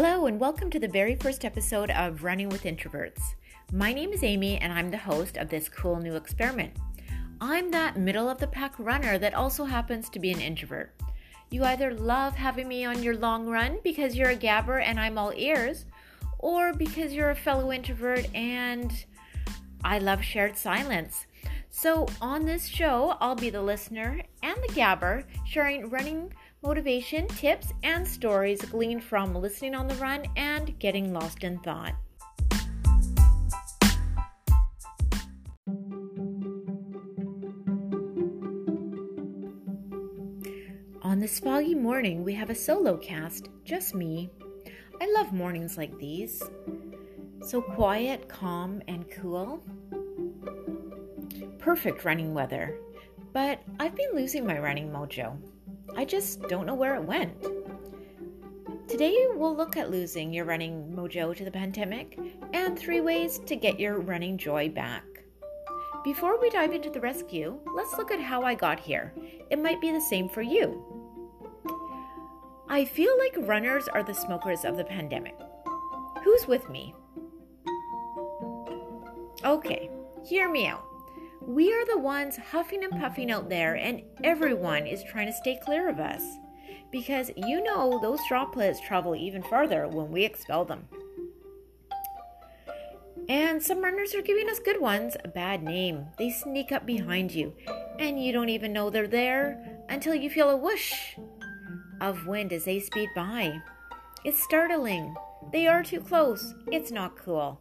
Hello, and welcome to the very first episode of Running with Introverts. My name is Amy, and I'm the host of this cool new experiment. I'm that middle of the pack runner that also happens to be an introvert. You either love having me on your long run because you're a gabber and I'm all ears, or because you're a fellow introvert and I love shared silence. So, on this show, I'll be the listener and the gabber, sharing running motivation, tips, and stories gleaned from listening on the run and getting lost in thought. On this foggy morning, we have a solo cast, just me. I love mornings like these. So quiet, calm, and cool. Perfect running weather. But I've been losing my running mojo. I just don't know where it went. Today, we'll look at losing your running mojo to the pandemic and three ways to get your running joy back. Before we dive into the rescue, let's look at how I got here. It might be the same for you. I feel like runners are the smokers of the pandemic. Who's with me? Okay, hear me out. We are the ones huffing and puffing out there, and everyone is trying to stay clear of us. Because you know those droplets travel even farther when we expel them. And some runners are giving us good ones a bad name. They sneak up behind you, and you don't even know they're there until you feel a whoosh of wind as they speed by. It's startling. They are too close. It's not cool.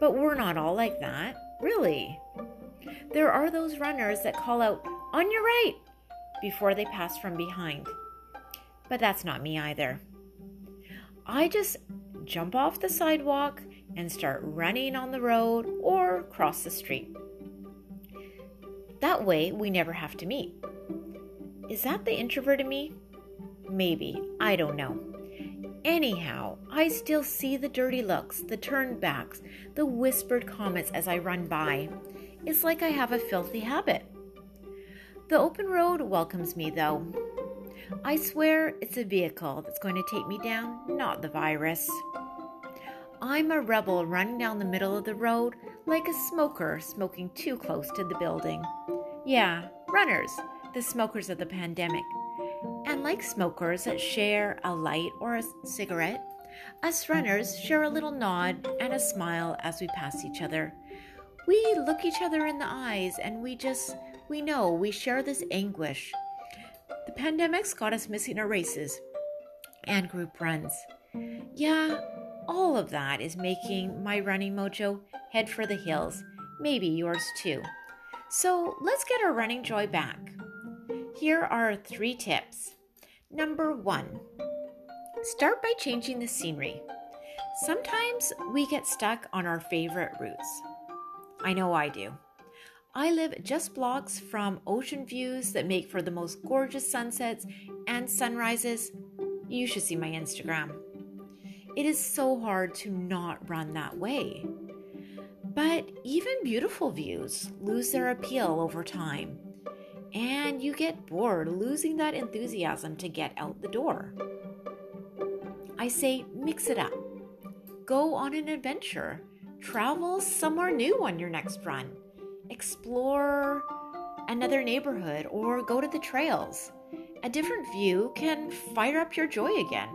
But we're not all like that. Really? There are those runners that call out, on your right, before they pass from behind. But that's not me either. I just jump off the sidewalk and start running on the road or cross the street. That way, we never have to meet. Is that the introvert in me? Maybe. I don't know. Anyhow, I still see the dirty looks, the turned backs, the whispered comments as I run by. It's like I have a filthy habit. The open road welcomes me, though. I swear it's a vehicle that's going to take me down, not the virus. I'm a rebel running down the middle of the road like a smoker smoking too close to the building. Yeah, runners, the smokers of the pandemic. And like smokers that share a light or a cigarette, us runners share a little nod and a smile as we pass each other. We look each other in the eyes and we just, we know we share this anguish. The pandemic's got us missing our races and group runs. Yeah, all of that is making my running mojo head for the hills, maybe yours too. So let's get our running joy back. Here are three tips. Number one, start by changing the scenery. Sometimes we get stuck on our favorite routes. I know I do. I live just blocks from ocean views that make for the most gorgeous sunsets and sunrises. You should see my Instagram. It is so hard to not run that way. But even beautiful views lose their appeal over time and you get bored, losing that enthusiasm to get out the door. I say mix it up. Go on an adventure. Travel somewhere new on your next run. Explore another neighborhood or go to the trails. A different view can fire up your joy again.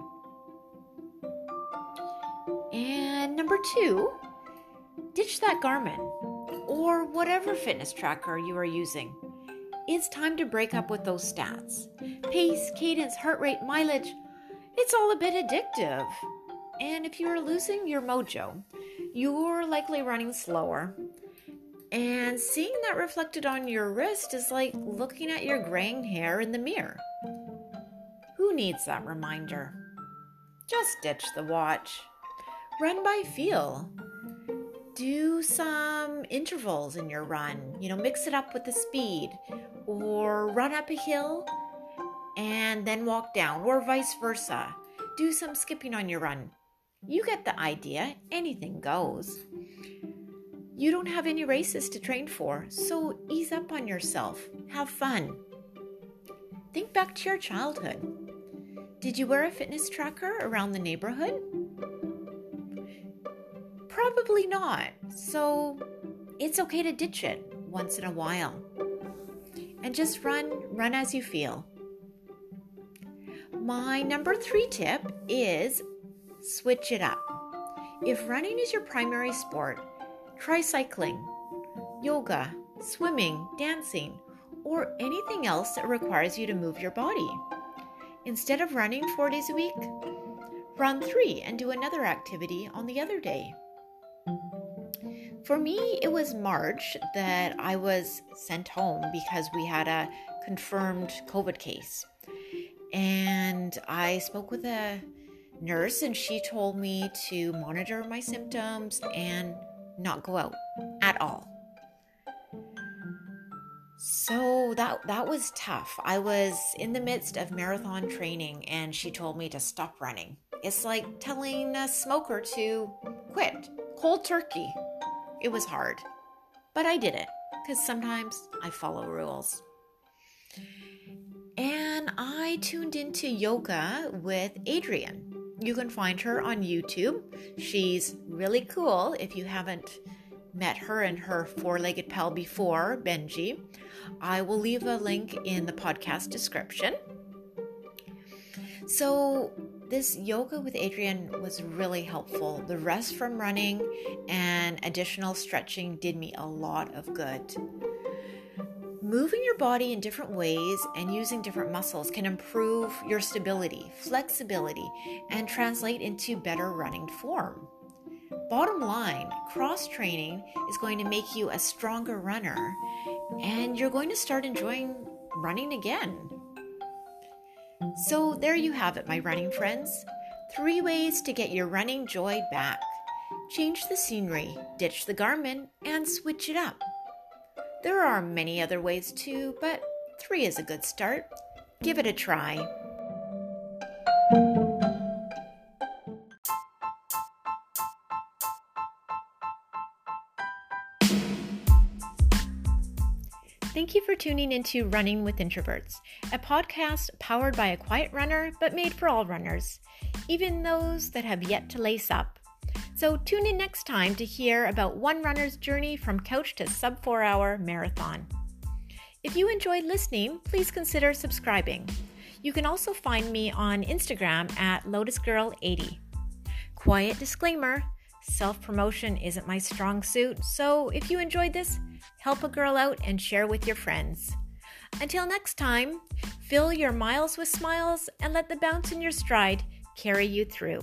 And number two, ditch that Garmin or whatever fitness tracker you are using it's time to break up with those stats. Pace, cadence, heart rate, mileage, it's all a bit addictive. And if you are losing your mojo, you're likely running slower. And seeing that reflected on your wrist is like looking at your graying hair in the mirror. Who needs that reminder? Just ditch the watch. Run by feel. Do some intervals in your run. You know, mix it up with the speed or run up a hill and then walk down, or vice versa. Do some skipping on your run. You get the idea, anything goes. You don't have any races to train for, so ease up on yourself. Have fun. Think back to your childhood. Did you wear a fitness tracker around the neighborhood? Probably not. So it's okay to ditch it once in a while. And just run, run as you feel. My number three tip is switch it up. If running is your primary sport, try cycling, yoga, swimming, dancing, or anything else that requires you to move your body. Instead of running four days a week, run three and do another activity on the other day. For me, it was March that I was sent home because we had a confirmed COVID case. And I spoke with a nurse, and she told me to monitor my symptoms and not go out at all. So that that was tough. I was in the midst of marathon training and she told me to stop running. It's like telling a smoker to quit. Cold turkey. It was hard. But I did it cuz sometimes I follow rules. And I tuned into yoga with Adriene. You can find her on YouTube. She's really cool if you haven't met her and her four legged pal before, Benji. I will leave a link in the podcast description. So, this yoga with Adriene was really helpful. The rest from running and additional stretching did me a lot of good. Moving your body in different ways and using different muscles can improve your stability, flexibility, and translate into better running form. Bottom line, cross training is going to make you a stronger runner and you're going to start enjoying running again. So, there you have it, my running friends. Three ways to get your running joy back change the scenery, ditch the Garmin, and switch it up. There are many other ways too, but three is a good start. Give it a try. Thank you for tuning into Running with Introverts, a podcast powered by a quiet runner but made for all runners, even those that have yet to lace up. So tune in next time to hear about one runner's journey from couch to sub four hour marathon. If you enjoyed listening, please consider subscribing. You can also find me on Instagram at LotusGirl80. Quiet disclaimer self promotion isn't my strong suit, so if you enjoyed this, help a girl out, and share with your friends. Until next time, fill your miles with smiles and let the bounce in your stride carry you through.